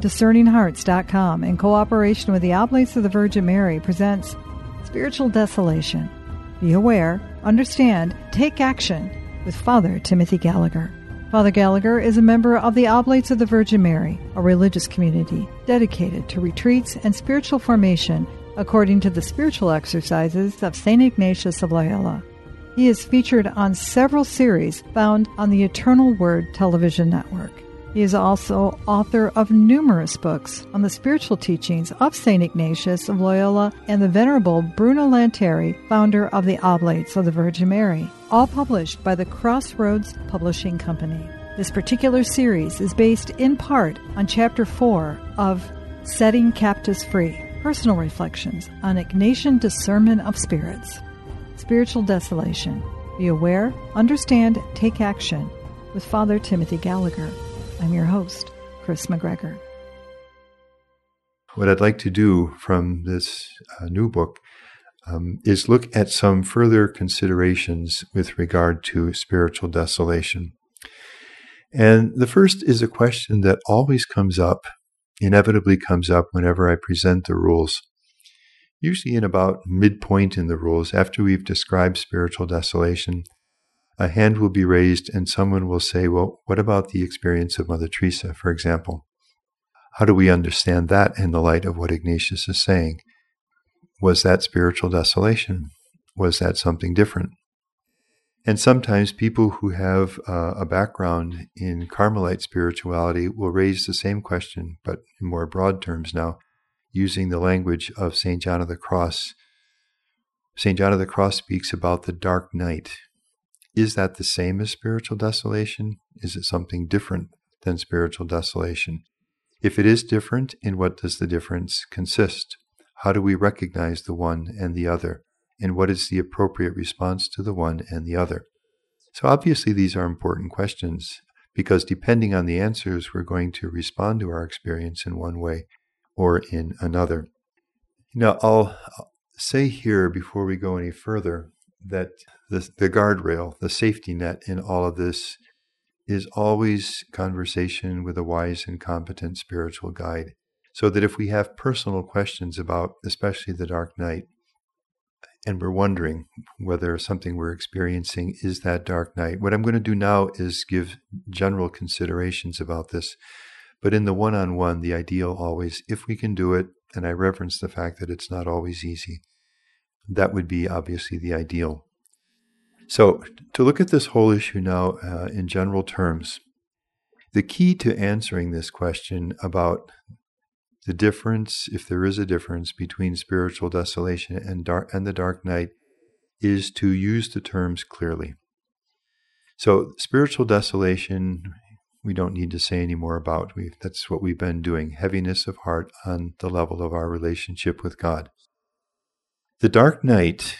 DiscerningHearts.com, in cooperation with the Oblates of the Virgin Mary, presents Spiritual Desolation. Be aware, understand, take action with Father Timothy Gallagher. Father Gallagher is a member of the Oblates of the Virgin Mary, a religious community dedicated to retreats and spiritual formation according to the spiritual exercises of St. Ignatius of Loyola. He is featured on several series found on the Eternal Word television network. He is also author of numerous books on the spiritual teachings of St. Ignatius of Loyola and the Venerable Bruno Lanteri, founder of the Oblates of the Virgin Mary, all published by the Crossroads Publishing Company. This particular series is based in part on Chapter 4 of Setting Captives Free Personal Reflections on Ignatian Discernment of Spirits. Spiritual Desolation. Be aware, understand, take action with Father Timothy Gallagher. I'm your host, Kris McGregor. What I'd like to do from this uh, new book um, is look at some further considerations with regard to spiritual desolation. And the first is a question that always comes up, inevitably comes up whenever I present the rules. Usually, in about midpoint in the rules, after we've described spiritual desolation, a hand will be raised and someone will say, Well, what about the experience of Mother Teresa, for example? How do we understand that in the light of what Ignatius is saying? Was that spiritual desolation? Was that something different? And sometimes people who have uh, a background in Carmelite spirituality will raise the same question, but in more broad terms now, using the language of St. John of the Cross. St. John of the Cross speaks about the dark night, is that the same as spiritual desolation? Is it something different than spiritual desolation? If it is different, in what does the difference consist? How do we recognize the one and the other? And what is the appropriate response to the one and the other? So, obviously, these are important questions because depending on the answers, we're going to respond to our experience in one way or in another. Now, I'll say here before we go any further that the, the guardrail, the safety net in all of this is always conversation with a wise and competent spiritual guide. So that if we have personal questions about, especially the dark night, and we're wondering whether something we're experiencing is that dark night, what I'm going to do now is give general considerations about this. But in the one on one, the ideal always, if we can do it, and I reverence the fact that it's not always easy, that would be obviously the ideal. So, to look at this whole issue now uh, in general terms, the key to answering this question about the difference, if there is a difference between spiritual desolation and and the dark night, is to use the terms clearly. So, spiritual desolation, we don't need to say any more about. we that's what we've been doing heaviness of heart on the level of our relationship with God. The dark night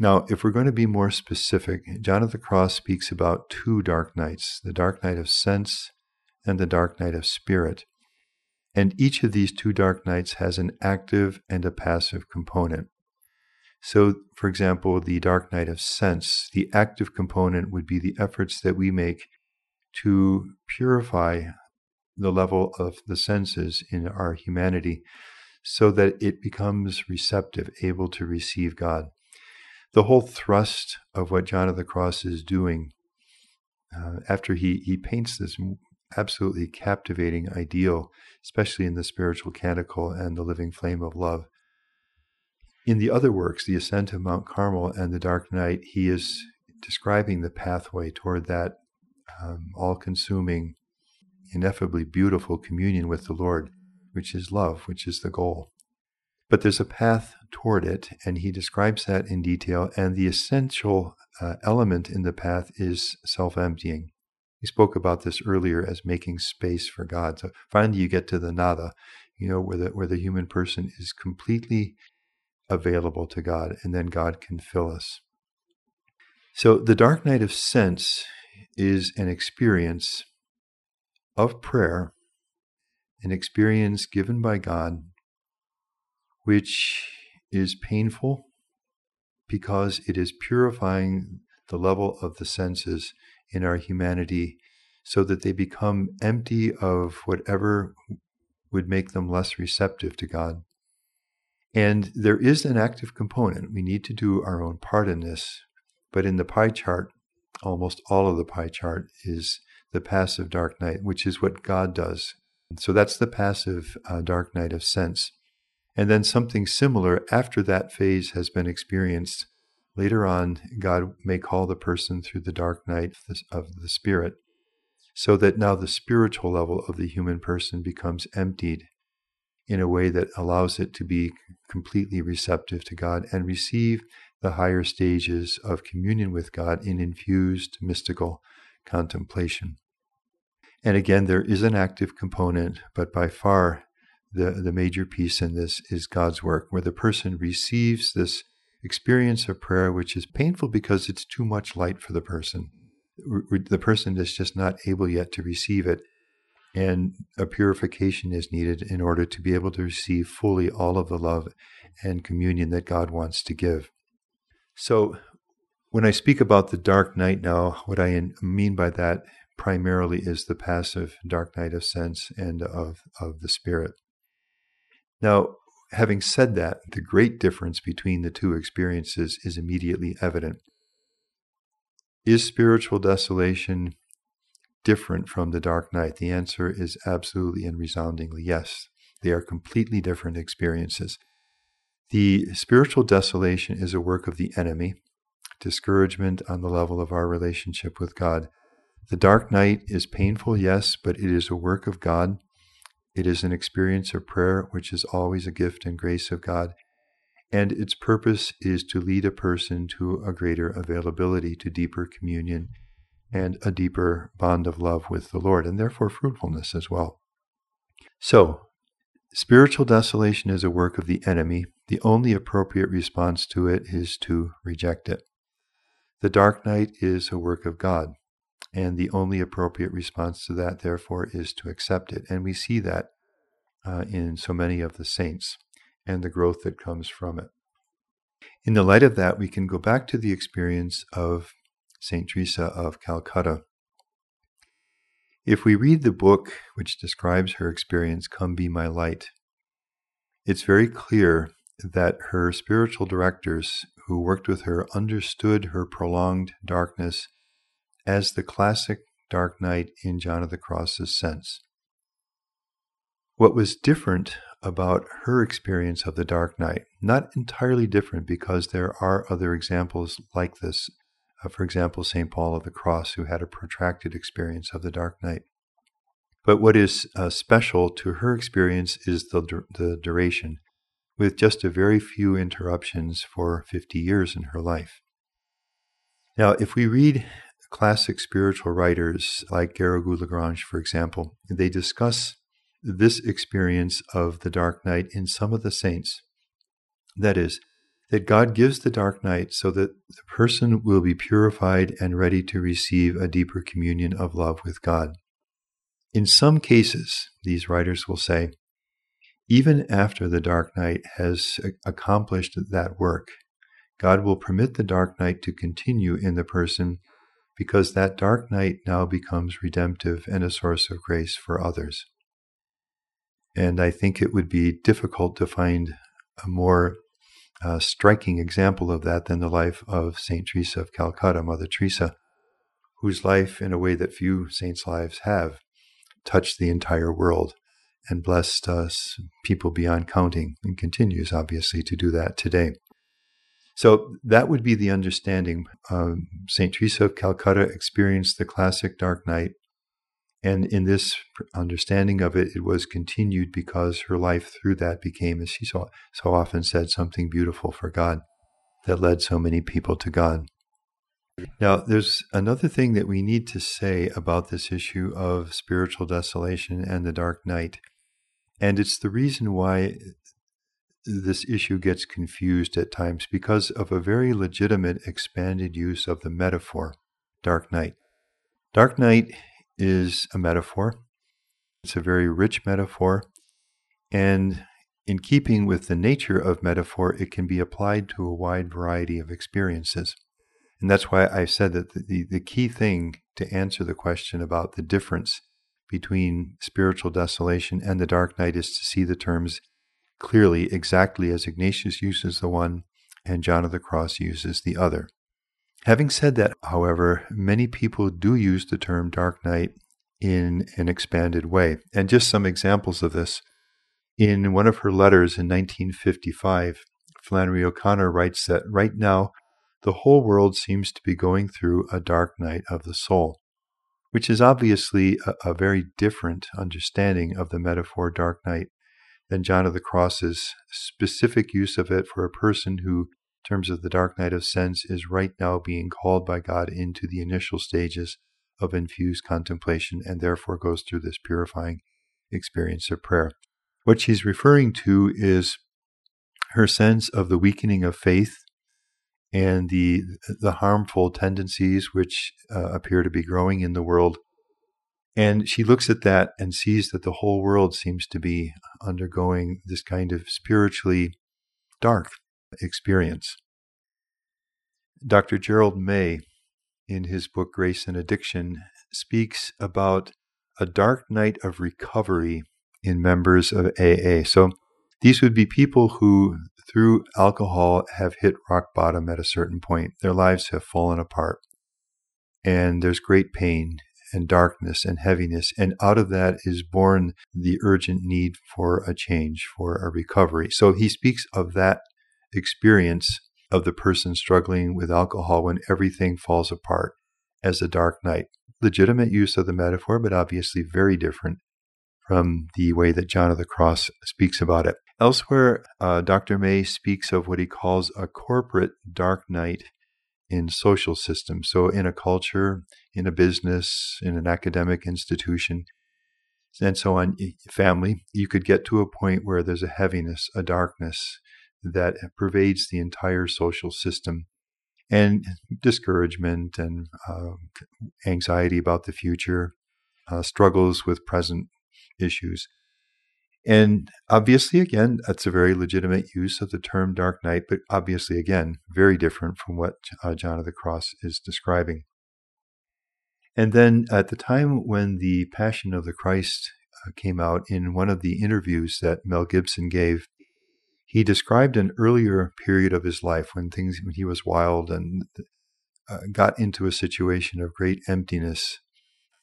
now, if we're going to be more specific, John of the Cross speaks about two dark nights the dark night of sense and the dark night of spirit. And each of these two dark nights has an active and a passive component. So, for example, the dark night of sense, the active component would be the efforts that we make to purify the level of the senses in our humanity so that it becomes receptive, able to receive God the whole thrust of what John of the Cross is doing uh, after he, he paints this absolutely captivating ideal, especially in the spiritual canticle and the living flame of love. In the other works, The Ascent of Mount Carmel and The Dark Night, he is describing the pathway toward that um, all consuming, ineffably beautiful communion with the Lord, which is love, which is the goal. But there's a path toward it, and he describes that in detail. And the essential uh, element in the path is self emptying. We spoke about this earlier as making space for God. So finally, you get to the nada, you know, where the where the human person is completely available to God, and then God can fill us. So the dark night of sense is an experience of prayer, an experience given by God which is painful because it is purifying the level of the senses in our humanity so that they become empty of whatever would make them less receptive to God. And there is an active component. We need to do our own part in this. But in the pie chart, almost all of the pie chart is the passive dark night, which is what God does. So that's the passive uh, dark night of sense. And then something similar after that phase has been experienced. Later on, God may call the person through the dark night of the spirit, so that now the spiritual level of the human person becomes emptied in a way that allows it to be completely receptive to God and receive the higher stages of communion with God in infused mystical contemplation. And again, there is an active component, but by far the, the major piece in this is God's work, where the person receives this experience of prayer, which is painful because it's too much light for the person. The person is just not able yet to receive it. And a purification is needed in order to be able to receive fully all of the love and communion that God wants to give. So, when I speak about the dark night now, what I mean by that primarily is the passive dark night of sense and of, of the spirit. Now, having said that, the great difference between the two experiences is immediately evident. Is spiritual desolation different from the dark night? The answer is absolutely and resoundingly yes. They are completely different experiences. The spiritual desolation is a work of the enemy, discouragement on the level of our relationship with God. The dark night is painful, yes, but it is a work of God. It is an experience of prayer, which is always a gift and grace of God. And its purpose is to lead a person to a greater availability to deeper communion and a deeper bond of love with the Lord, and therefore fruitfulness as well. So, spiritual desolation is a work of the enemy. The only appropriate response to it is to reject it. The dark night is a work of God. And the only appropriate response to that, therefore, is to accept it. And we see that uh, in so many of the saints and the growth that comes from it. In the light of that, we can go back to the experience of St. Teresa of Calcutta. If we read the book which describes her experience, Come Be My Light, it's very clear that her spiritual directors who worked with her understood her prolonged darkness as the classic Dark Night in John of the Cross's sense. What was different about her experience of the Dark Night, not entirely different because there are other examples like this. Uh, for example, St. Paul of the Cross, who had a protracted experience of the Dark Night. But what is uh, special to her experience is the, the duration, with just a very few interruptions for 50 years in her life. Now, if we read classic spiritual writers like Garrigou-Lagrange, for example, they discuss this experience of the dark night in some of the saints. That is, that God gives the dark night so that the person will be purified and ready to receive a deeper communion of love with God. In some cases, these writers will say, even after the dark night has accomplished that work, God will permit the dark night to continue in the person because that dark night now becomes redemptive and a source of grace for others. And I think it would be difficult to find a more uh, striking example of that than the life of St. Teresa of Calcutta, Mother Teresa, whose life, in a way that few saints' lives have, touched the entire world and blessed us, people beyond counting, and continues, obviously, to do that today. So that would be the understanding. Um, St. Teresa of Calcutta experienced the classic dark night. And in this understanding of it, it was continued because her life through that became, as she so, so often said, something beautiful for God that led so many people to God. Now, there's another thing that we need to say about this issue of spiritual desolation and the dark night. And it's the reason why this issue gets confused at times because of a very legitimate expanded use of the metaphor, dark night. Dark night is a metaphor, it's a very rich metaphor, and in keeping with the nature of metaphor, it can be applied to a wide variety of experiences. And that's why I said that the, the key thing to answer the question about the difference between spiritual desolation and the dark night is to see the terms clearly exactly as Ignatius uses the one and John of the Cross uses the other. Having said that, however, many people do use the term dark night in an expanded way. And just some examples of this. In one of her letters in 1955, Flannery O'Connor writes that right now, the whole world seems to be going through a dark night of the soul, which is obviously a, a very different understanding of the metaphor dark night than John of the Cross's specific use of it for a person who, in terms of the dark night of sense, is right now being called by God into the initial stages of infused contemplation and therefore goes through this purifying experience of prayer. What she's referring to is her sense of the weakening of faith and the the harmful tendencies which uh, appear to be growing in the world. And she looks at that and sees that the whole world seems to be undergoing this kind of spiritually dark experience. Dr. Gerald May in his book Grace and Addiction, speaks about a dark night of recovery in members of AA. So these would be people who, through alcohol, have hit rock bottom at a certain point. Their lives have fallen apart. And there's great pain and darkness and heaviness. And out of that is born the urgent need for a change, for a recovery. So he speaks of that experience of the person struggling with alcohol when everything falls apart as a dark night. Legitimate use of the metaphor, but obviously very different from the way that John of the Cross speaks about it. Elsewhere, uh, Dr. May speaks of what he calls a corporate dark night in social systems. So, in a culture, in a business, in an academic institution, and so on, family, you could get to a point where there's a heaviness, a darkness, that pervades the entire social system and discouragement and uh, anxiety about the future, uh, struggles with present issues. And obviously, again, that's a very legitimate use of the term dark night, but obviously, again, very different from what uh, John of the Cross is describing. And then at the time when the Passion of the Christ uh, came out, in one of the interviews that Mel Gibson gave, he described an earlier period of his life when things when he was wild and uh, got into a situation of great emptiness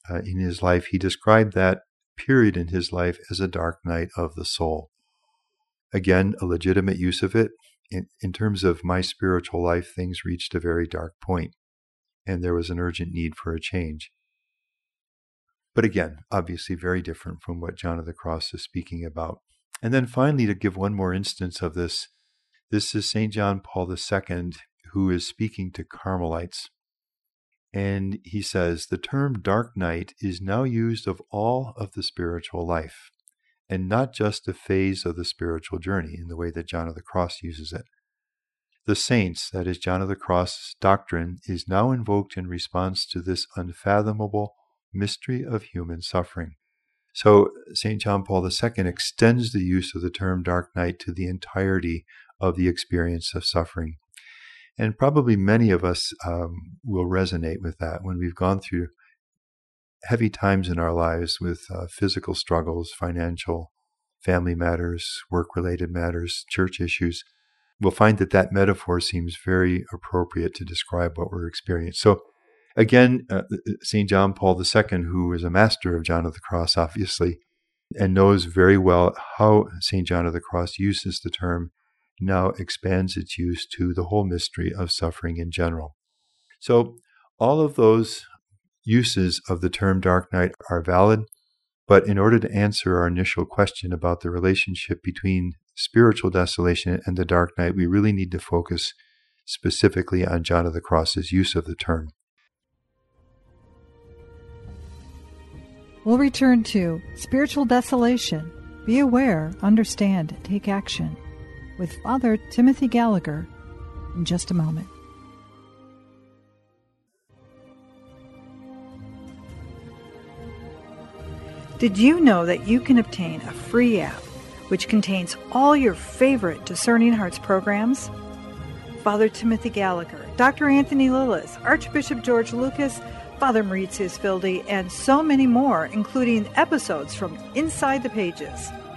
uh, in his life. He described that period in his life as a dark night of the soul. Again, a legitimate use of it. In, in terms of my spiritual life, things reached a very dark point, and there was an urgent need for a change. But again, obviously very different from what John of the Cross is speaking about. And then finally, to give one more instance of this, this is St. John Paul II who is speaking to Carmelites. And he says, The term dark night is now used of all of the spiritual life, and not just a phase of the spiritual journey in the way that John of the Cross uses it. The saints, that is, John of the Cross's doctrine, is now invoked in response to this unfathomable mystery of human suffering. So St. John Paul II extends the use of the term dark night to the entirety of the experience of suffering. And probably many of us um, will resonate with that when we've gone through heavy times in our lives with uh, physical struggles, financial, family matters, work related matters, church issues. We'll find that that metaphor seems very appropriate to describe what we're experiencing. So Again, uh, St. John Paul II, who is a master of John of the Cross, obviously, and knows very well how St. John of the Cross uses the term, now expands its use to the whole mystery of suffering in general. So, all of those uses of the term dark night are valid, but in order to answer our initial question about the relationship between spiritual desolation and the dark night, we really need to focus specifically on John of the Cross's use of the term. We'll return to spiritual desolation. Be aware, understand, take action with Father Timothy Gallagher in just a moment. Did you know that you can obtain a free app which contains all your favorite Discerning Hearts programs? Father Timothy Gallagher, Dr. Anthony Lilles, Archbishop George Lucas, Father Mauritius Wilde, and so many more, including episodes from Inside the Pages,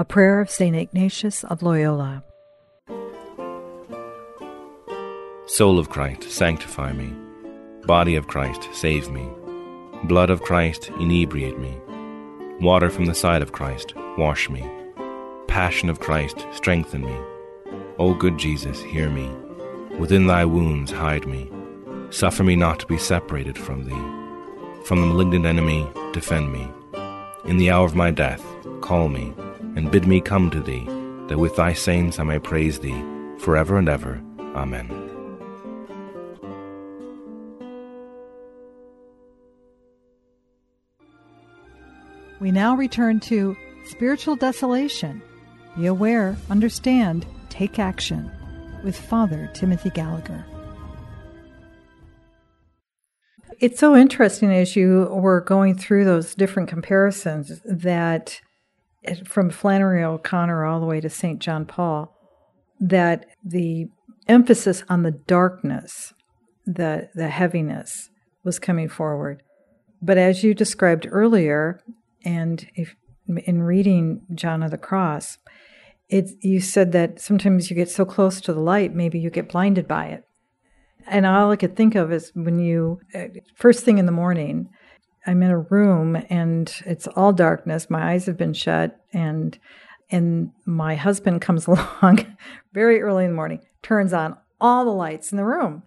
A prayer of St. Ignatius of Loyola. Soul of Christ, sanctify me. Body of Christ, save me. Blood of Christ, inebriate me. Water from the side of Christ, wash me. Passion of Christ, strengthen me. O good Jesus, hear me. Within thy wounds hide me. Suffer me not to be separated from thee. From the malignant enemy, defend me. In the hour of my death, call me and bid me come to thee, that with thy saints I may praise thee for ever and ever. Amen. We now return to spiritual desolation. Be aware, understand, take action with Father Timothy Gallagher. It's so interesting as you were going through those different comparisons that from Flannery O'Connor all the way to St. John Paul, that the emphasis on the darkness, the, the heaviness, was coming forward. But as you described earlier, and if, in reading John of the Cross, it, you said that sometimes you get so close to the light, maybe you get blinded by it. And all I could think of is when you, uh, first thing in the morning, I'm in a room and it's all darkness. My eyes have been shut and and my husband comes along very early in the morning, turns on all the lights in the room.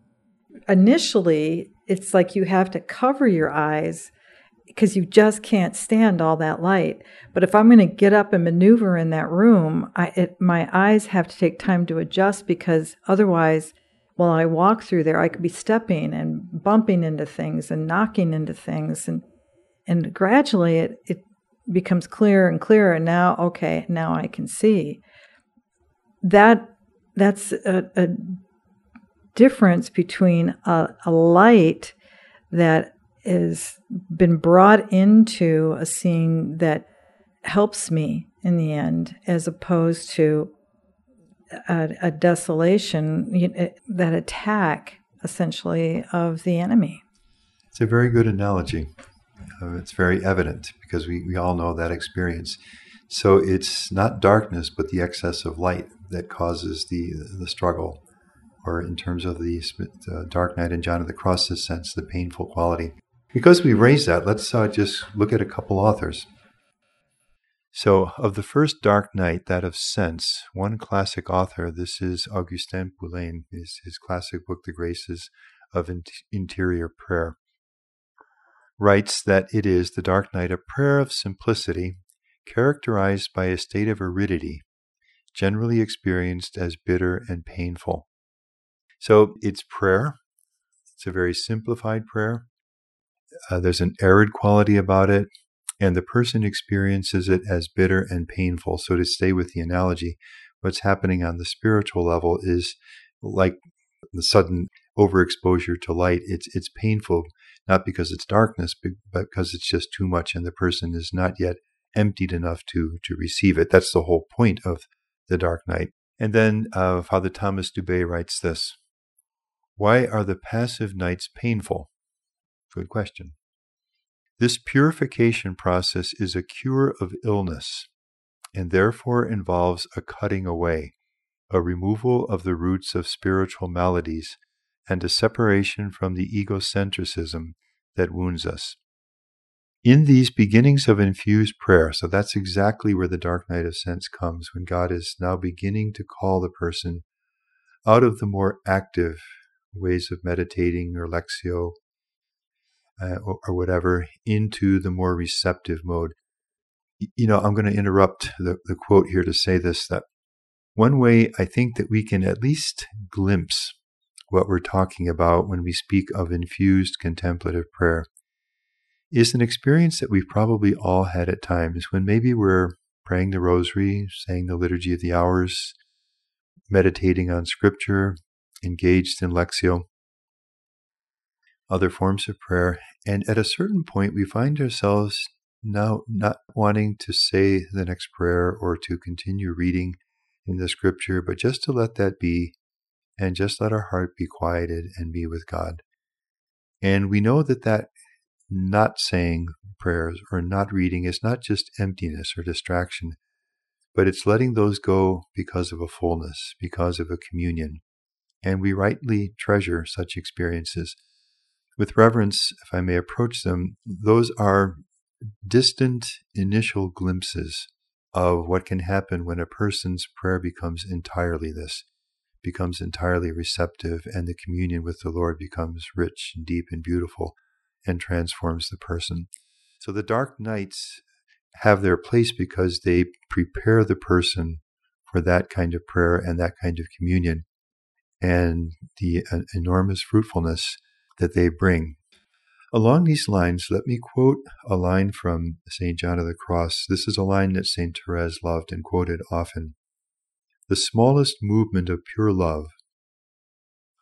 Initially, it's like you have to cover your eyes because you just can't stand all that light. But if I'm going to get up and maneuver in that room, I, it, my eyes have to take time to adjust because otherwise, while I walk through there, I could be stepping and bumping into things and knocking into things. And, and gradually it, it becomes clearer and clearer. And now, okay, now I can see. That that's a, a difference between a, a light that has been brought into a scene that helps me in the end, as opposed to a, a desolation, eh, that attack essentially of the enemy. It's a very good analogy. Uh, it's very evident because we, we all know that experience. So it's not darkness, but the excess of light that causes the the struggle, or in terms of the Dark Night and John of the Cross's sense, the painful quality. Because we raised that, let's uh, just look at a couple authors. So, of the first Dark Night, that of Sense, one classic author, this is Augustin Poulain, his, his classic book, The Graces of Interior Prayer, writes that it is, the Dark Night, a prayer of simplicity characterized by a state of aridity, generally experienced as bitter and painful. So, it's prayer. It's a very simplified prayer. Uh, there's an arid quality about it and the person experiences it as bitter and painful. So, to stay with the analogy, what's happening on the spiritual level is like the sudden overexposure to light. It's it's painful not because it's darkness, but because it's just too much, and the person is not yet emptied enough to to receive it. That's the whole point of the dark night. And then uh, Father Thomas Dubay writes this: Why are the passive nights painful? Good question. This purification process is a cure of illness and therefore involves a cutting away, a removal of the roots of spiritual maladies, and a separation from the egocentricism that wounds us. In these beginnings of infused prayer, so that's exactly where the dark night of sense comes, when God is now beginning to call the person out of the more active ways of meditating or lectio uh, or, or, whatever into the more receptive mode. You know, I'm going to interrupt the, the quote here to say this that one way I think that we can at least glimpse what we're talking about when we speak of infused contemplative prayer is an experience that we've probably all had at times when maybe we're praying the rosary, saying the liturgy of the hours, meditating on scripture, engaged in lectio, other forms of prayer. And at a certain point, we find ourselves now not wanting to say the next prayer or to continue reading in the scripture, but just to let that be and just let our heart be quieted and be with God. And we know that that not saying prayers or not reading is not just emptiness or distraction, but it's letting those go because of a fullness, because of a communion. And we rightly treasure such experiences. With reverence, if I may approach them, those are distant initial glimpses of what can happen when a person's prayer becomes entirely this, becomes entirely receptive, and the communion with the Lord becomes rich and deep and beautiful and transforms the person. So the dark nights have their place because they prepare the person for that kind of prayer and that kind of communion and the uh, enormous fruitfulness that they bring. Along these lines, let me quote a line from St. John of the Cross. This is a line that St. Therese loved and quoted often. The smallest movement of pure love,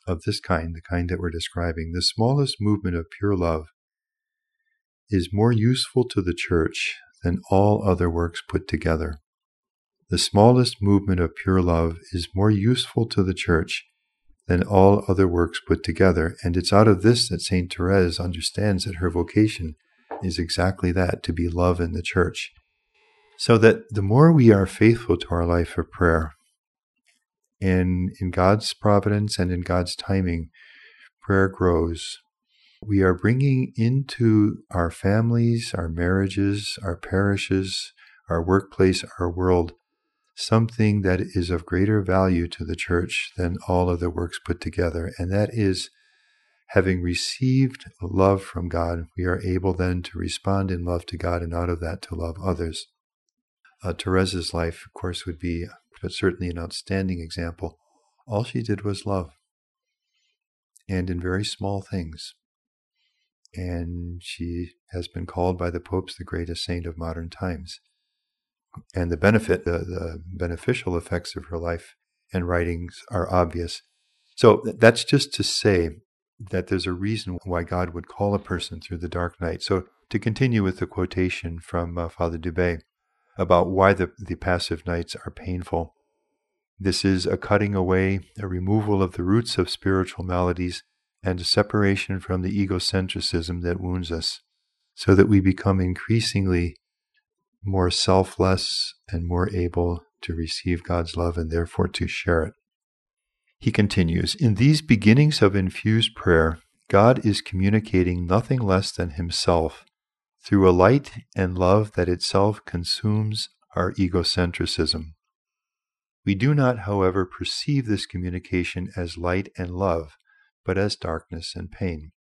of this kind, the kind that we're describing, the smallest movement of pure love is more useful to the Church than all other works put together. The smallest movement of pure love is more useful to the Church than all other works put together. And it's out of this that St. Therese understands that her vocation is exactly that to be love in the church. So that the more we are faithful to our life of prayer, and in God's providence and in God's timing, prayer grows. We are bringing into our families, our marriages, our parishes, our workplace, our world, something that is of greater value to the church than all other works put together, and that is having received love from God, we are able then to respond in love to God and out of that to love others. Uh, Therese's life, of course, would be but certainly an outstanding example. All she did was love, and in very small things. And she has been called by the popes the greatest saint of modern times and the benefit, the, the beneficial effects of her life and writings are obvious. So that's just to say that there's a reason why God would call a person through the dark night. So to continue with the quotation from uh, Father Dubay about why the, the passive nights are painful. This is a cutting away, a removal of the roots of spiritual maladies, and a separation from the egocentricism that wounds us, so that we become increasingly more selfless and more able to receive God's love and therefore to share it. He continues In these beginnings of infused prayer, God is communicating nothing less than Himself through a light and love that itself consumes our egocentrism. We do not, however, perceive this communication as light and love, but as darkness and pain.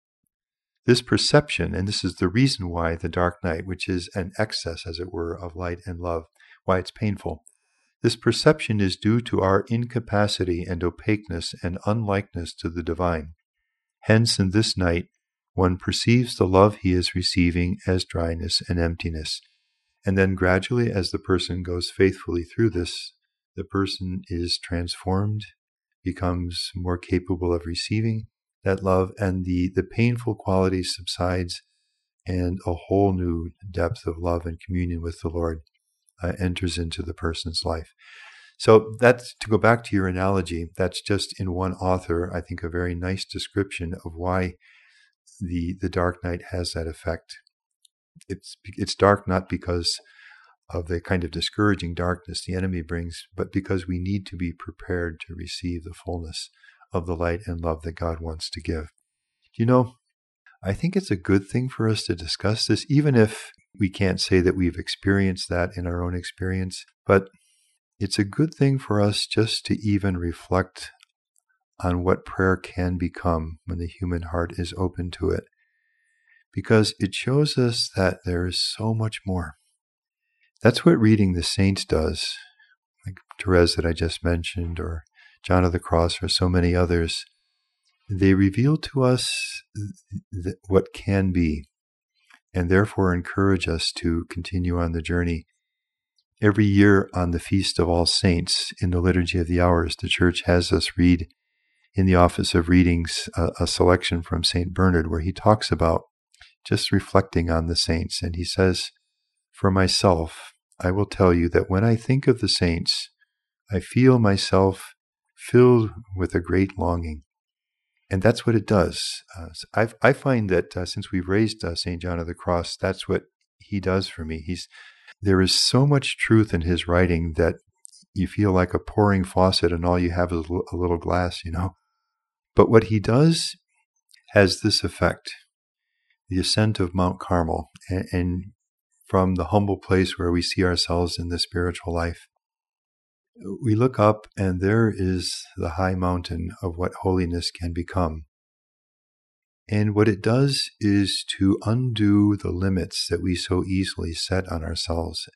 This perception, and this is the reason why the dark night, which is an excess, as it were, of light and love, why it's painful. This perception is due to our incapacity and opaqueness and unlikeness to the divine. Hence, in this night, one perceives the love he is receiving as dryness and emptiness. And then, gradually, as the person goes faithfully through this, the person is transformed, becomes more capable of receiving, that love and the, the painful quality subsides and a whole new depth of love and communion with the Lord uh, enters into the person's life. So that's to go back to your analogy. That's just in one author. I think a very nice description of why the the dark night has that effect. It's it's dark not because of the kind of discouraging darkness the enemy brings, but because we need to be prepared to receive the fullness of the light and love that God wants to give. You know, I think it's a good thing for us to discuss this, even if we can't say that we've experienced that in our own experience. But it's a good thing for us just to even reflect on what prayer can become when the human heart is open to it, because it shows us that there is so much more. That's what reading the saints does, like Therese that I just mentioned, or John of the Cross, or so many others, they reveal to us th- what can be and therefore encourage us to continue on the journey. Every year on the Feast of All Saints in the Liturgy of the Hours, the Church has us read in the Office of Readings a, a selection from St. Bernard where he talks about just reflecting on the saints. And he says, For myself, I will tell you that when I think of the saints, I feel myself filled with a great longing. And that's what it does. Uh, I find that uh, since we've raised uh, St. John of the Cross, that's what he does for me. He's there is so much truth in his writing that you feel like a pouring faucet and all you have is a little glass, you know. But what he does has this effect the ascent of Mount Carmel, and, and from the humble place where we see ourselves in the spiritual life. We look up, and there is the high mountain of what holiness can become. And what it does is to undo the limits that we so easily set on ourselves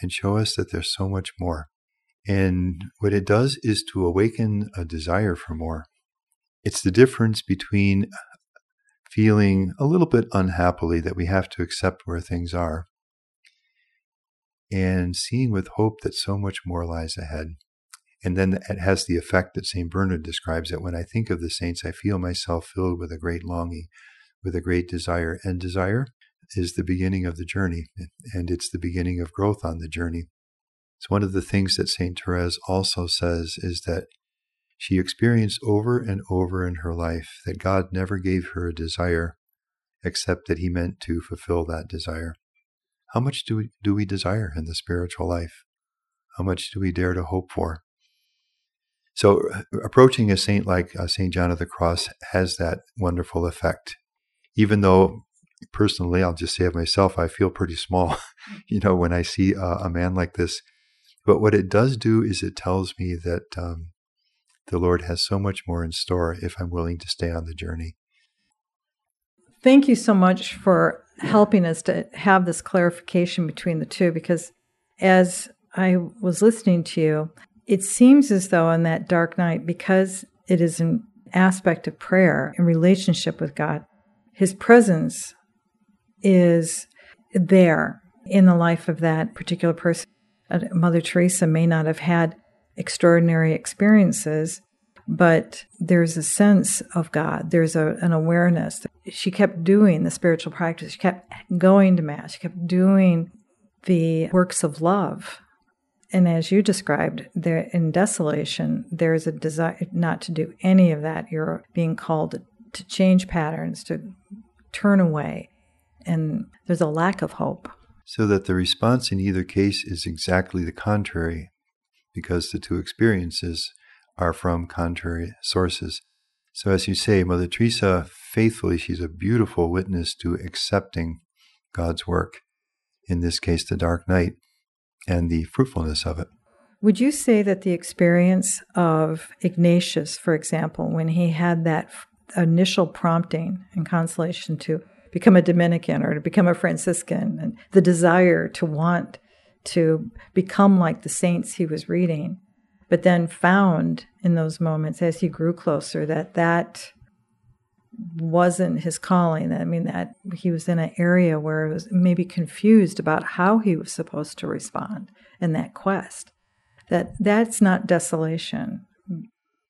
and show us that there's so much more. And what it does is to awaken a desire for more. It's the difference between feeling a little bit unhappily that we have to accept where things are and seeing with hope that so much more lies ahead. And then it has the effect that St. Bernard describes that when I think of the saints, I feel myself filled with a great longing, with a great desire. And desire is the beginning of the journey, and it's the beginning of growth on the journey. So, one of the things that St. Therese also says is that she experienced over and over in her life that God never gave her a desire except that He meant to fulfill that desire. How much do we, do we desire in the spiritual life? How much do we dare to hope for? So, approaching a saint like uh, St. John of the Cross has that wonderful effect. Even though, personally, I'll just say of myself, I feel pretty small, you know, when I see uh, a man like this. But what it does do is it tells me that um, the Lord has so much more in store if I'm willing to stay on the journey. Thank you so much for helping us to have this clarification between the two because as I was listening to you, it seems as though on that dark night, because it is an aspect of prayer and relationship with God, His presence is there in the life of that particular person. Uh, Mother Teresa may not have had extraordinary experiences, but there's a sense of God. There's a, an awareness. She kept doing the spiritual practice. She kept going to Mass. She kept doing the works of love. And as you described, there in desolation, there's a desire not to do any of that. You're being called to change patterns, to turn away, and there's a lack of hope. So that the response in either case is exactly the contrary, because the two experiences are from contrary sources. So, as you say, Mother Teresa, faithfully, she's a beautiful witness to accepting God's work, in this case, the dark night, and the fruitfulness of it. Would you say that the experience of Ignatius, for example, when he had that initial prompting and consolation to become a Dominican or to become a Franciscan, and the desire to want to become like the saints he was reading, but then found in those moments as he grew closer that that wasn't his calling. I mean, that he was in an area where he was maybe confused about how he was supposed to respond in that quest. That that's not desolation.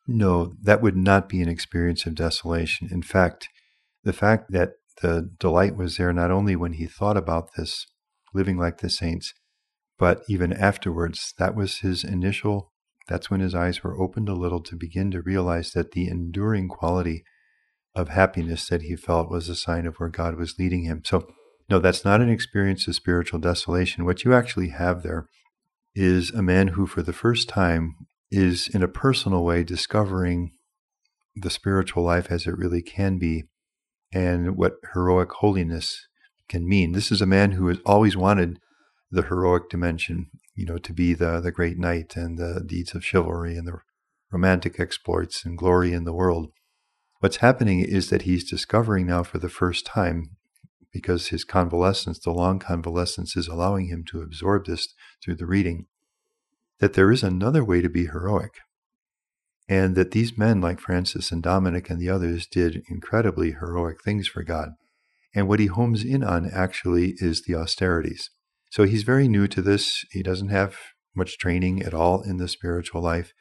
No, that would not be an experience of desolation. In fact, the fact that the delight was there not only when he thought about this, living like the saints, but even afterwards, that was his initial that's when his eyes were opened a little to begin to realize that the enduring quality of happiness that he felt was a sign of where God was leading him. So, no, that's not an experience of spiritual desolation. What you actually have there is a man who, for the first time, is in a personal way discovering the spiritual life as it really can be and what heroic holiness can mean. This is a man who has always wanted the heroic dimension you know, to be the, the great knight and the deeds of chivalry and the romantic exploits and glory in the world. What's happening is that he's discovering now for the first time, because his convalescence, the long convalescence, is allowing him to absorb this through the reading, that there is another way to be heroic. and that these men, like Francis and Dominic and the others, did incredibly heroic things for God. And what he homes in on actually is the austerities. So he's very new to this. He doesn't have much training at all in the spiritual life.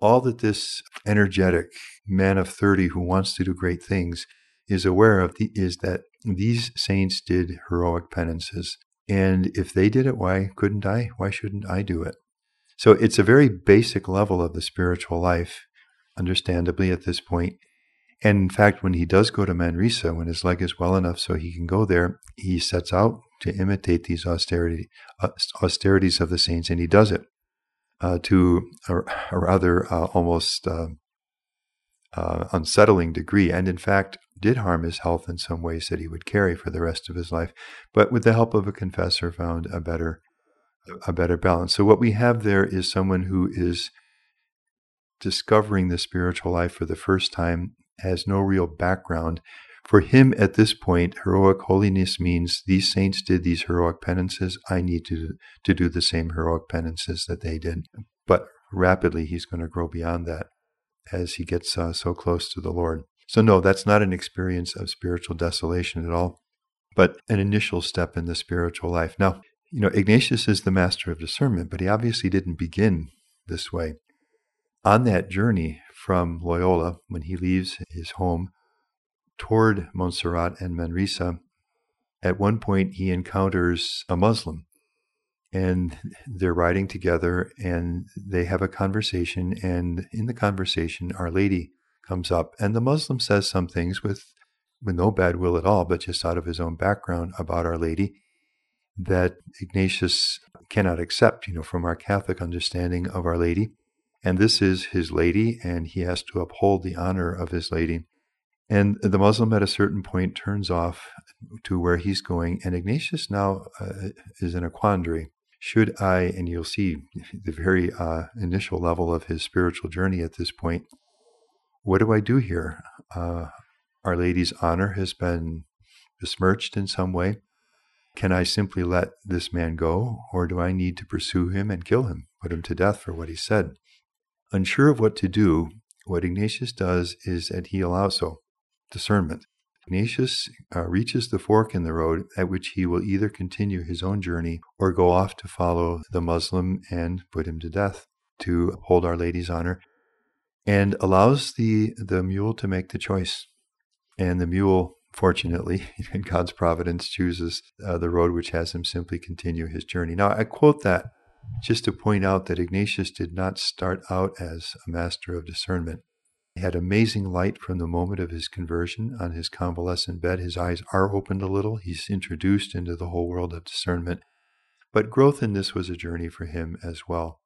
All that this energetic man of 30 who wants to do great things is aware of the, is that these saints did heroic penances. And if they did it, why couldn't I? Why shouldn't I do it? So it's a very basic level of the spiritual life, understandably at this point. And in fact, when he does go to Manresa, when his leg is well enough so he can go there, he sets out to imitate these austerity, uh, austerities of the saints, and he does it uh, to a, a rather uh, almost uh, uh, unsettling degree, and in fact did harm his health in some ways that he would carry for the rest of his life. But with the help of a confessor, found a better a better balance. So what we have there is someone who is discovering the spiritual life for the first time, has no real background, for him, at this point, heroic holiness means these saints did these heroic penances. I need to, to do the same heroic penances that they did. But rapidly, he's going to grow beyond that as he gets uh, so close to the Lord. So, no, that's not an experience of spiritual desolation at all, but an initial step in the spiritual life. Now, you know, Ignatius is the master of discernment, but he obviously didn't begin this way. On that journey from Loyola, when he leaves his home toward Montserrat and Manresa, at one point he encounters a Muslim and they're riding together and they have a conversation. And in the conversation, Our Lady comes up and the Muslim says some things with, with no bad will at all, but just out of his own background about Our Lady that Ignatius cannot accept, you know, from our Catholic understanding of Our Lady. And this is his lady, and he has to uphold the honor of his lady. And the Muslim at a certain point turns off to where he's going, and Ignatius now uh, is in a quandary. Should I, and you'll see the very uh, initial level of his spiritual journey at this point, what do I do here? Uh, Our Lady's honor has been besmirched in some way. Can I simply let this man go, or do I need to pursue him and kill him, put him to death for what he said? Unsure of what to do, what Ignatius does is that he allows so discernment. Ignatius uh, reaches the fork in the road at which he will either continue his own journey or go off to follow the Muslim and put him to death to uphold Our Lady's honor, and allows the, the mule to make the choice. And the mule, fortunately, in God's providence, chooses uh, the road which has him simply continue his journey. Now, I quote that just to point out that Ignatius did not start out as a master of discernment. Had amazing light from the moment of his conversion on his convalescent bed. His eyes are opened a little. He's introduced into the whole world of discernment. But growth in this was a journey for him as well.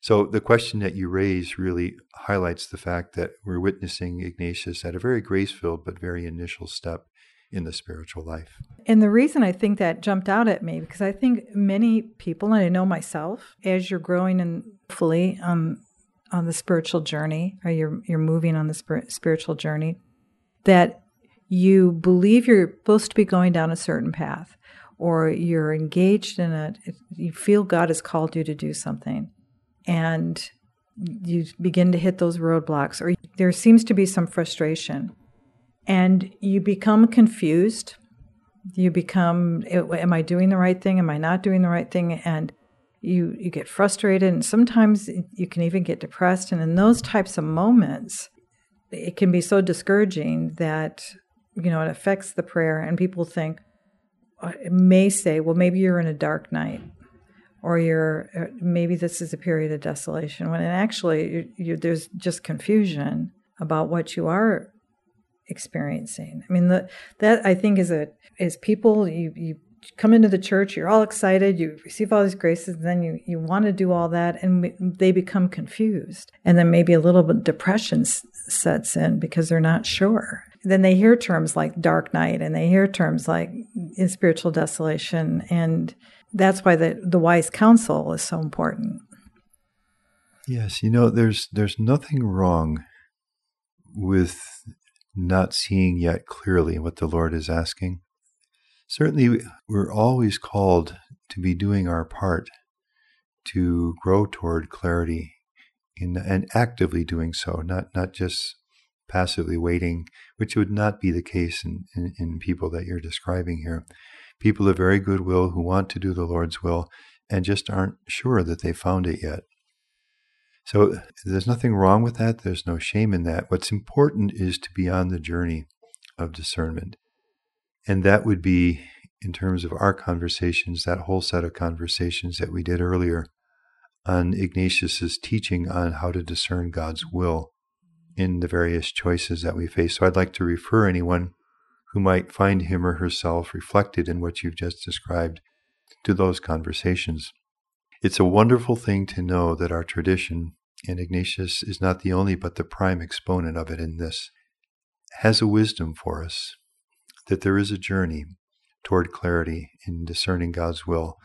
So the question that you raise really highlights the fact that we're witnessing Ignatius at a very grace filled but very initial step in the spiritual life. And the reason I think that jumped out at me, because I think many people, and I know myself, as you're growing and fully um, on the spiritual journey, or you're you're moving on the spir- spiritual journey, that you believe you're supposed to be going down a certain path, or you're engaged in it. You feel God has called you to do something, and you begin to hit those roadblocks, or there seems to be some frustration, and you become confused. You become, am I doing the right thing? Am I not doing the right thing? And you you get frustrated and sometimes you can even get depressed. And in those types of moments it can be so discouraging that you know it affects the prayer. And people think uh, may say well maybe you're in a dark night or you're uh, maybe this is a period of desolation when actually you, there's just confusion about what you are experiencing. I mean the, that i think is a is people you you come into the church, you're all excited, you receive all these graces, and then you, you want to do all that, and they become confused. And then maybe a little bit depression sets in because they're not sure. Then they hear terms like dark night and they hear terms like spiritual desolation. And that's why the, the wise counsel is so important. Yes, you know, there's there's nothing wrong with not seeing yet clearly what the Lord is asking. Certainly, we're always called to be doing our part to grow toward clarity in, and actively doing so, not, not just passively waiting, which would not be the case in, in, in people that you're describing here. People of very good will who want to do the Lord's will and just aren't sure that they found it yet. So there's nothing wrong with that. There's no shame in that. What's important is to be on the journey of discernment. And that would be, in terms of our conversations, that whole set of conversations that we did earlier on Ignatius's teaching on how to discern God's will in the various choices that we face. So I'd like to refer anyone who might find him or herself reflected in what you've just described to those conversations. It's a wonderful thing to know that our tradition, and Ignatius is not the only but the prime exponent of it in this, has a wisdom for us that there is a journey toward clarity in discerning God's will,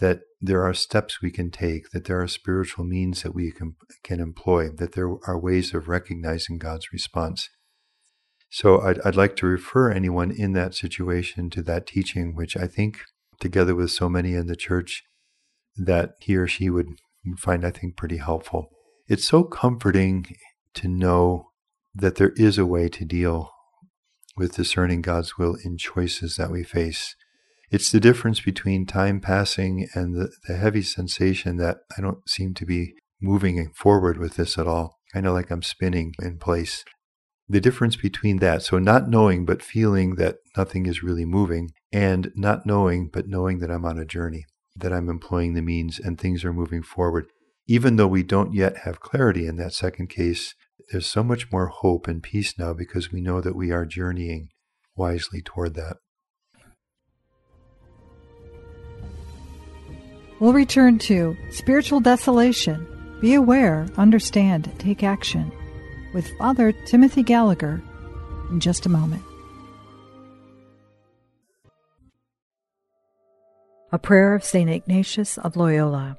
that there are steps we can take, that there are spiritual means that we can, can employ, that there are ways of recognizing God's response. So I'd, I'd like to refer anyone in that situation to that teaching, which I think, together with so many in the church, that he or she would find, I think, pretty helpful. It's so comforting to know that there is a way to deal with discerning God's will in choices that we face. It's the difference between time passing and the, the heavy sensation that I don't seem to be moving forward with this at all. Kind of like I'm spinning in place. The difference between that, so not knowing but feeling that nothing is really moving, and not knowing but knowing that I'm on a journey, that I'm employing the means and things are moving forward. Even though we don't yet have clarity in that second case, there's so much more hope and peace now because we know that we are journeying wisely toward that. We'll return to spiritual desolation. Be aware, understand, take action with Father Timothy Gallagher in just a moment. A prayer of St. Ignatius of Loyola.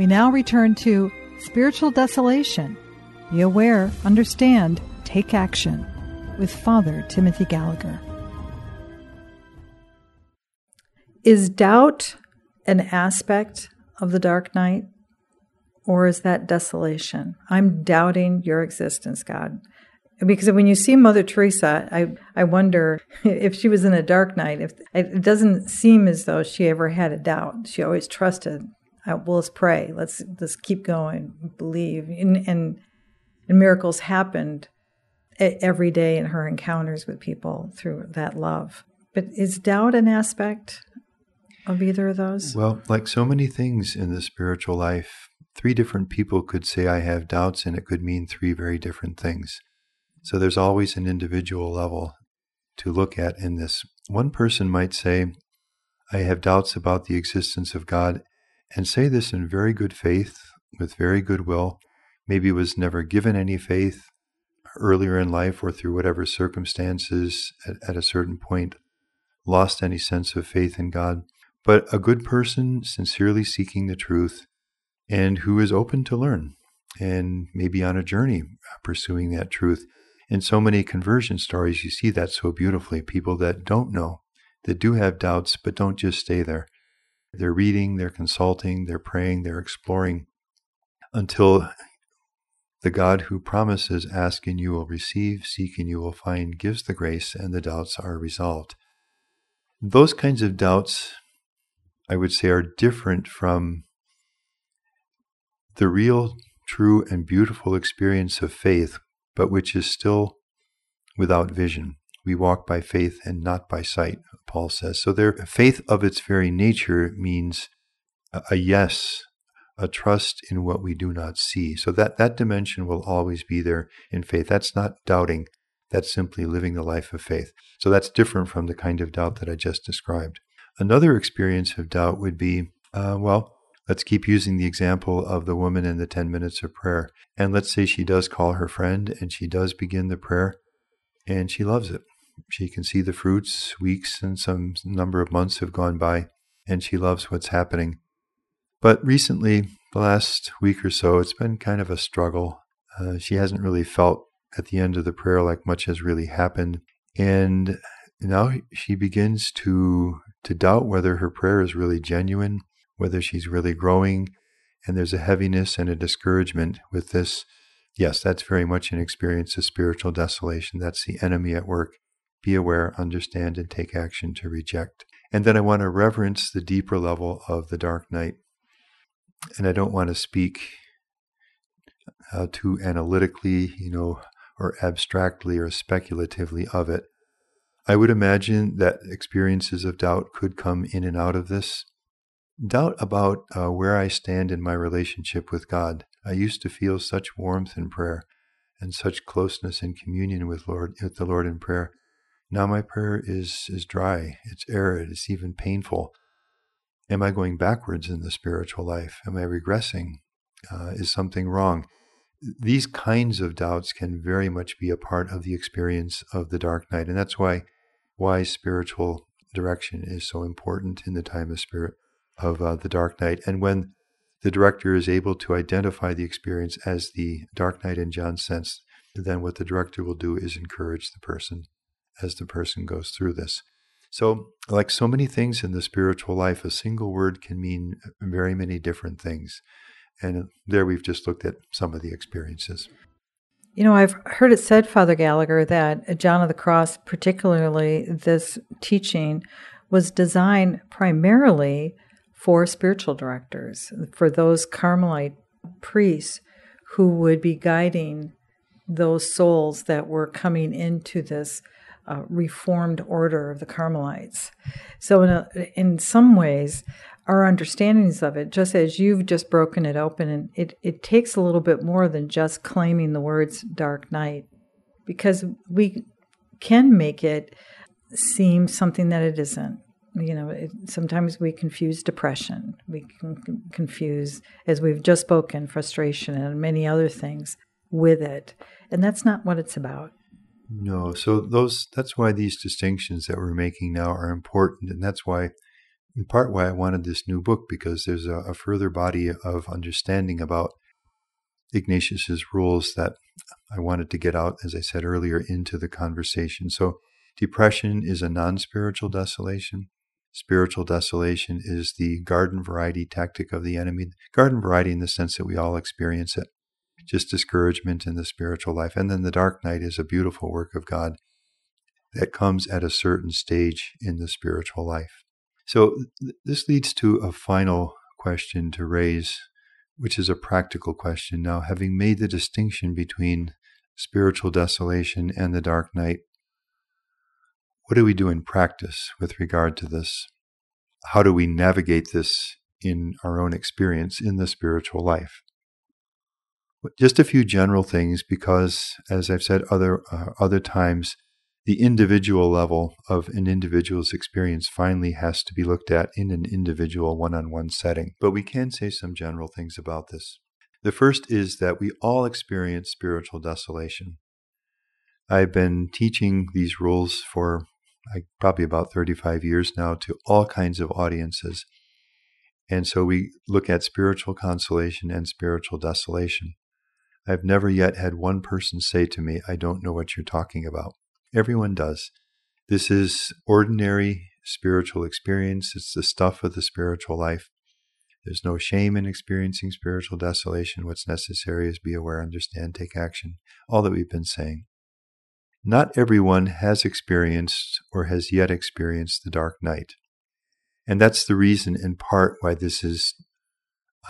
We now return to spiritual desolation. Be aware, understand, take action with Father Timothy Gallagher. Is doubt an aspect of the dark night? Or is that desolation? I'm doubting your existence, God. Because when you see Mother Teresa, I, I wonder if she was in a dark night. If it doesn't seem as though she ever had a doubt. She always trusted. Well, let's pray. Let's let's keep going. Believe. And and, and miracles happened every day in her encounters with people through that love. But is doubt an aspect of either of those? Well, like so many things in the spiritual life, three different people could say, I have doubts, and it could mean three very different things. So there's always an individual level to look at in this. One person might say, I have doubts about the existence of God, and say this in very good faith, with very good will. Maybe was never given any faith earlier in life or through whatever circumstances at, at a certain point, lost any sense of faith in God. But a good person, sincerely seeking the truth, and who is open to learn and maybe on a journey pursuing that truth. In so many conversion stories, you see that so beautifully. People that don't know, that do have doubts, but don't just stay there. They're reading, they're consulting, they're praying, they're exploring until the God who promises, Ask and you will receive, seek and you will find, gives the grace, and the doubts are resolved. Those kinds of doubts, I would say, are different from the real, true, and beautiful experience of faith, but which is still without vision. We walk by faith and not by sight, Paul says. So their faith of its very nature means a yes, a trust in what we do not see. So that, that dimension will always be there in faith. That's not doubting. That's simply living the life of faith. So that's different from the kind of doubt that I just described. Another experience of doubt would be, uh, well, let's keep using the example of the woman in the 10 minutes of prayer. And let's say she does call her friend and she does begin the prayer and she loves it. She can see the fruits, weeks and some number of months have gone by, and she loves what's happening. But recently, the last week or so, it's been kind of a struggle. Uh, she hasn't really felt at the end of the prayer like much has really happened. And now she begins to to doubt whether her prayer is really genuine, whether she's really growing, and there's a heaviness and a discouragement with this. Yes, that's very much an experience of spiritual desolation. That's the enemy at work. Be aware, understand, and take action to reject. And then I want to reverence the deeper level of the dark night and I don't want to speak uh, too analytically, you know, or abstractly or speculatively of it. I would imagine that experiences of doubt could come in and out of this. Doubt about uh, where I stand in my relationship with God. I used to feel such warmth in prayer and such closeness and communion with Lord with the Lord in prayer. Now my prayer is is dry, it's arid, it's even painful. Am I going backwards in the spiritual life? Am I regressing? Uh, is something wrong? These kinds of doubts can very much be a part of the experience of the dark night. And that's why why spiritual direction is so important in the time of spirit of uh, the dark night. And when the director is able to identify the experience as the dark night in John's sense, then what the director will do is encourage the person as the person goes through this. So, like so many things in the spiritual life, a single word can mean very many different things. And there we've just looked at some of the experiences. You know, I've heard it said, Father Gallagher, that John of the Cross, particularly this teaching, was designed primarily for spiritual directors, for those Carmelite priests who would be guiding those souls that were coming into this uh, reformed order of the Carmelites. So, in, a, in some ways, our understandings of it, just as you've just broken it open, and it, it takes a little bit more than just claiming the words dark night, because we can make it seem something that it isn't. You know, it, sometimes we confuse depression, we can confuse, as we've just spoken, frustration and many other things with it. And that's not what it's about. No, so those that's why these distinctions that we're making now are important, and that's why, in part, why I wanted this new book because there's a, a further body of understanding about Ignatius's rules that I wanted to get out, as I said earlier, into the conversation. So, depression is a non-spiritual desolation. Spiritual desolation is the garden variety tactic of the enemy. Garden variety in the sense that we all experience it just discouragement in the spiritual life. And then the dark night is a beautiful work of God that comes at a certain stage in the spiritual life. So th- this leads to a final question to raise, which is a practical question. Now, having made the distinction between spiritual desolation and the dark night, what do we do in practice with regard to this? How do we navigate this in our own experience in the spiritual life? Just a few general things, because as I've said other uh, other times, the individual level of an individual's experience finally has to be looked at in an individual one-on-one setting. But we can say some general things about this. The first is that we all experience spiritual desolation. I've been teaching these rules for probably about 35 years now to all kinds of audiences. And so we look at spiritual consolation and spiritual desolation. I've never yet had one person say to me, I don't know what you're talking about. Everyone does. This is ordinary spiritual experience. It's the stuff of the spiritual life. There's no shame in experiencing spiritual desolation. What's necessary is be aware, understand, take action. All that we've been saying. Not everyone has experienced or has yet experienced the dark night. And that's the reason, in part, why this is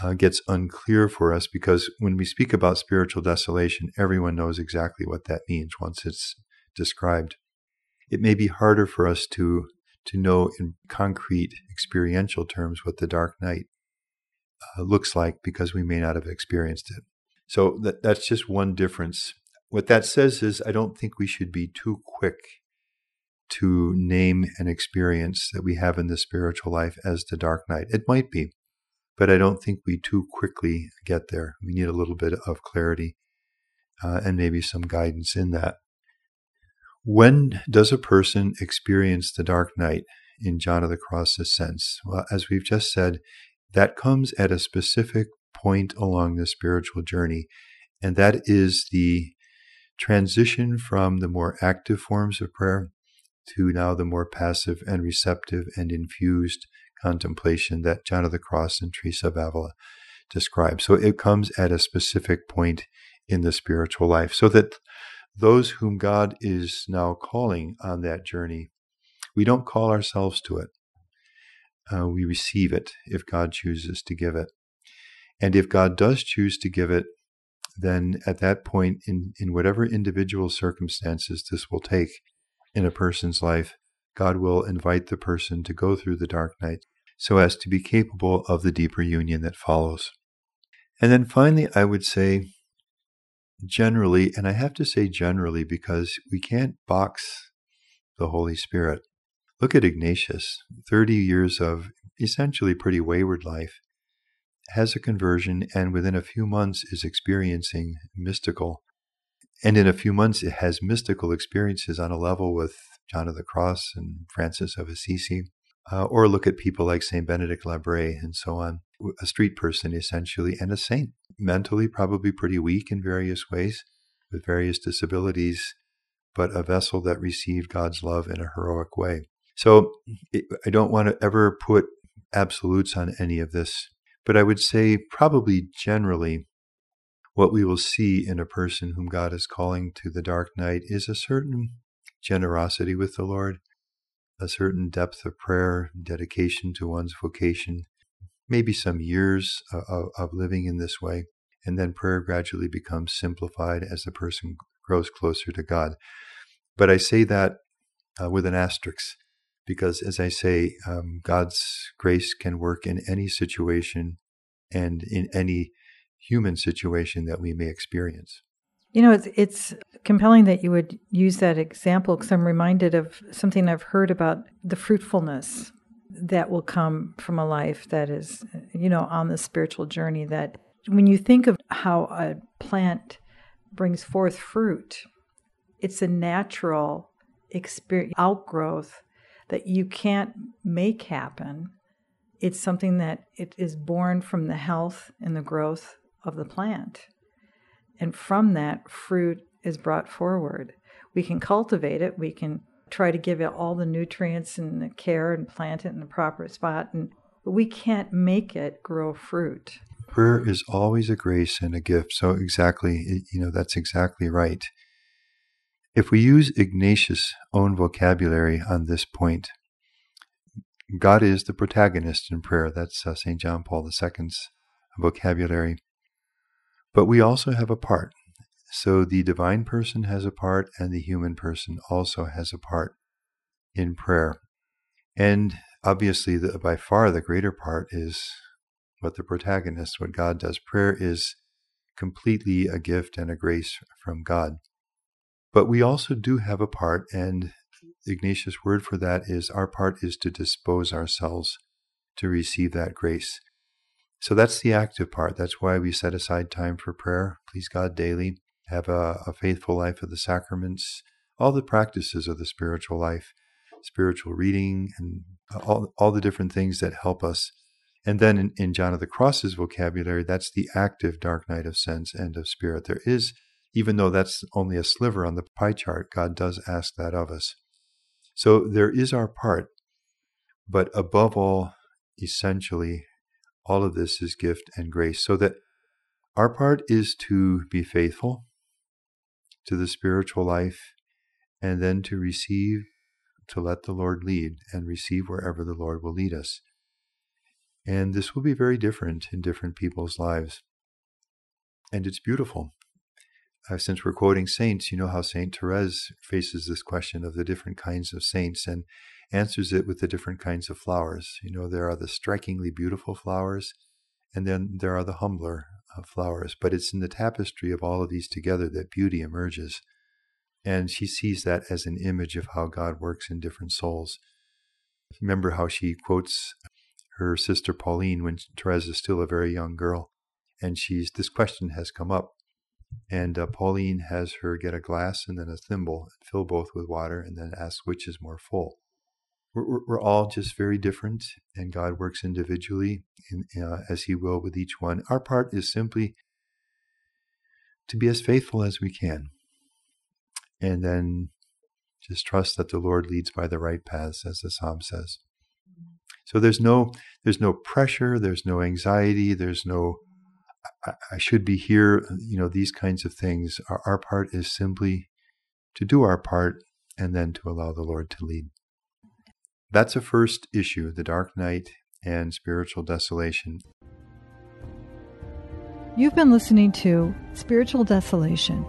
uh, gets unclear for us because when we speak about spiritual desolation, everyone knows exactly what that means once it's described. It may be harder for us to to know in concrete experiential terms what the dark night uh, looks like because we may not have experienced it. So that, that's just one difference. What that says is, I don't think we should be too quick to name an experience that we have in the spiritual life as the dark night. It might be, but I don't think we too quickly get there. We need a little bit of clarity uh, and maybe some guidance in that. When does a person experience the dark night in John of the Cross's sense? Well, as we've just said, that comes at a specific point along the spiritual journey, and that is the transition from the more active forms of prayer to now the more passive and receptive and infused contemplation that John of the Cross and Teresa of Avila describe. So it comes at a specific point in the spiritual life, so that those whom God is now calling on that journey, we don't call ourselves to it uh, we receive it if God chooses to give it. And if God does choose to give it, then at that point, in, in whatever individual circumstances this will take in a person's life, God will invite the person to go through the dark night so as to be capable of the deeper union that follows. And then finally, I would say, generally, and I have to say generally because we can't box the Holy Spirit. Look at Ignatius, 30 years of essentially pretty wayward life, has a conversion, and within a few months is experiencing mystical. And in a few months, it has mystical experiences on a level with John of the Cross and Francis of Assisi. Uh, or look at people like St. Benedict Labre and so on, a street person essentially, and a saint, mentally probably pretty weak in various ways, with various disabilities, but a vessel that received God's love in a heroic way. So I don't want to ever put absolutes on any of this, but I would say probably generally what we will see in a person whom God is calling to the dark night is a certain generosity with the Lord, a certain depth of prayer, dedication to one's vocation, maybe some years of, of living in this way. And then prayer gradually becomes simplified as the person grows closer to God. But I say that uh, with an asterisk because, as I say, um, God's grace can work in any situation and in any human situation that we may experience. You know, it's, it's compelling that you would use that example because I'm reminded of something I've heard about the fruitfulness that will come from a life that is, you know, on the spiritual journey. That when you think of how a plant brings forth fruit, it's a natural experience, outgrowth that you can't make happen. It's something that it is born from the health and the growth of the plant. And from that, fruit is brought forward. We can cultivate it, we can try to give it all the nutrients and the care and plant it in the proper spot, and, but we can't make it grow fruit. Prayer is always a grace and a gift. So, exactly, you know, that's exactly right. If we use Ignatius' own vocabulary on this point, God is the protagonist in prayer. That's uh, St. John Paul II's vocabulary. But we also have a part. So the divine person has a part, and the human person also has a part in prayer. And obviously, the, by far the greater part is what the protagonist, what God does. Prayer is completely a gift and a grace from God. But we also do have a part, and Ignatius' word for that is our part is to dispose ourselves to receive that grace. So that's the active part. That's why we set aside time for prayer, please God daily, have a, a faithful life of the sacraments, all the practices of the spiritual life, spiritual reading, and all, all the different things that help us And then in, in John of the Cross's vocabulary, that's the active dark night of sense and of spirit. There is, even though that's only a sliver on the pie chart, God does ask that of us. So there is our part, but above all, essentially, all of this is gift and grace. So that our part is to be faithful to the spiritual life and then to receive, to let the Lord lead and receive wherever the Lord will lead us. And this will be very different in different people's lives. And it's beautiful. Uh, since we're quoting saints, you know how Saint Therese faces this question of the different kinds of saints and answers it with the different kinds of flowers. You know, there are the strikingly beautiful flowers, and then there are the humbler uh, flowers. But it's in the tapestry of all of these together that beauty emerges. And she sees that as an image of how God works in different souls. Remember how she quotes her sister Pauline when Therese is still a very young girl. And she's this question has come up. And uh, Pauline has her get a glass and then a thimble, and fill both with water, and then ask which is more full. We're, we're all just very different, and God works individually in, uh, as He will with each one. Our part is simply to be as faithful as we can, and then just trust that the Lord leads by the right paths, as the psalm says. So there's no there's no pressure, there's no anxiety, there's no I, I should be here. You know these kinds of things. Our, our part is simply to do our part and then to allow the Lord to lead. That's a first issue: the dark night and spiritual desolation. You've been listening to Spiritual Desolation.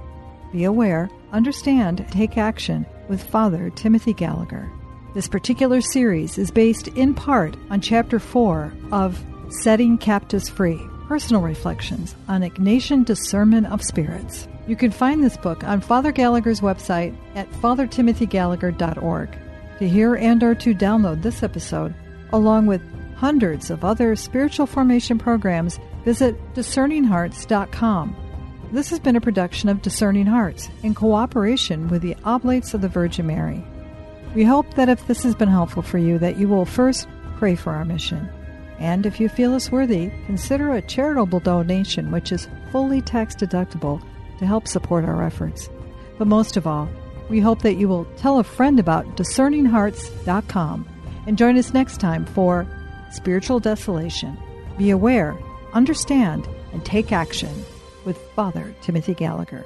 Be aware, understand, take action with Father Timothy Gallagher. This particular series is based in part on Chapter 4 of Setting Captives Free Personal Reflections on Ignatian Discernment of Spirits. You can find this book on Father Gallagher's website at fathertimothygallagher.org. To hear and or to download this episode, along with hundreds of other spiritual formation programs, visit discerninghearts.com. This has been a production of Discerning Hearts in cooperation with the Oblates of the Virgin Mary. We hope that if this has been helpful for you, that you will first pray for our mission. And if you feel us worthy, consider a charitable donation, which is fully tax deductible to help support our efforts. But most of all, we hope that you will tell a friend about discerninghearts.com and join us next time for Spiritual Desolation. Be aware, understand, and take action with Father Timothy Gallagher.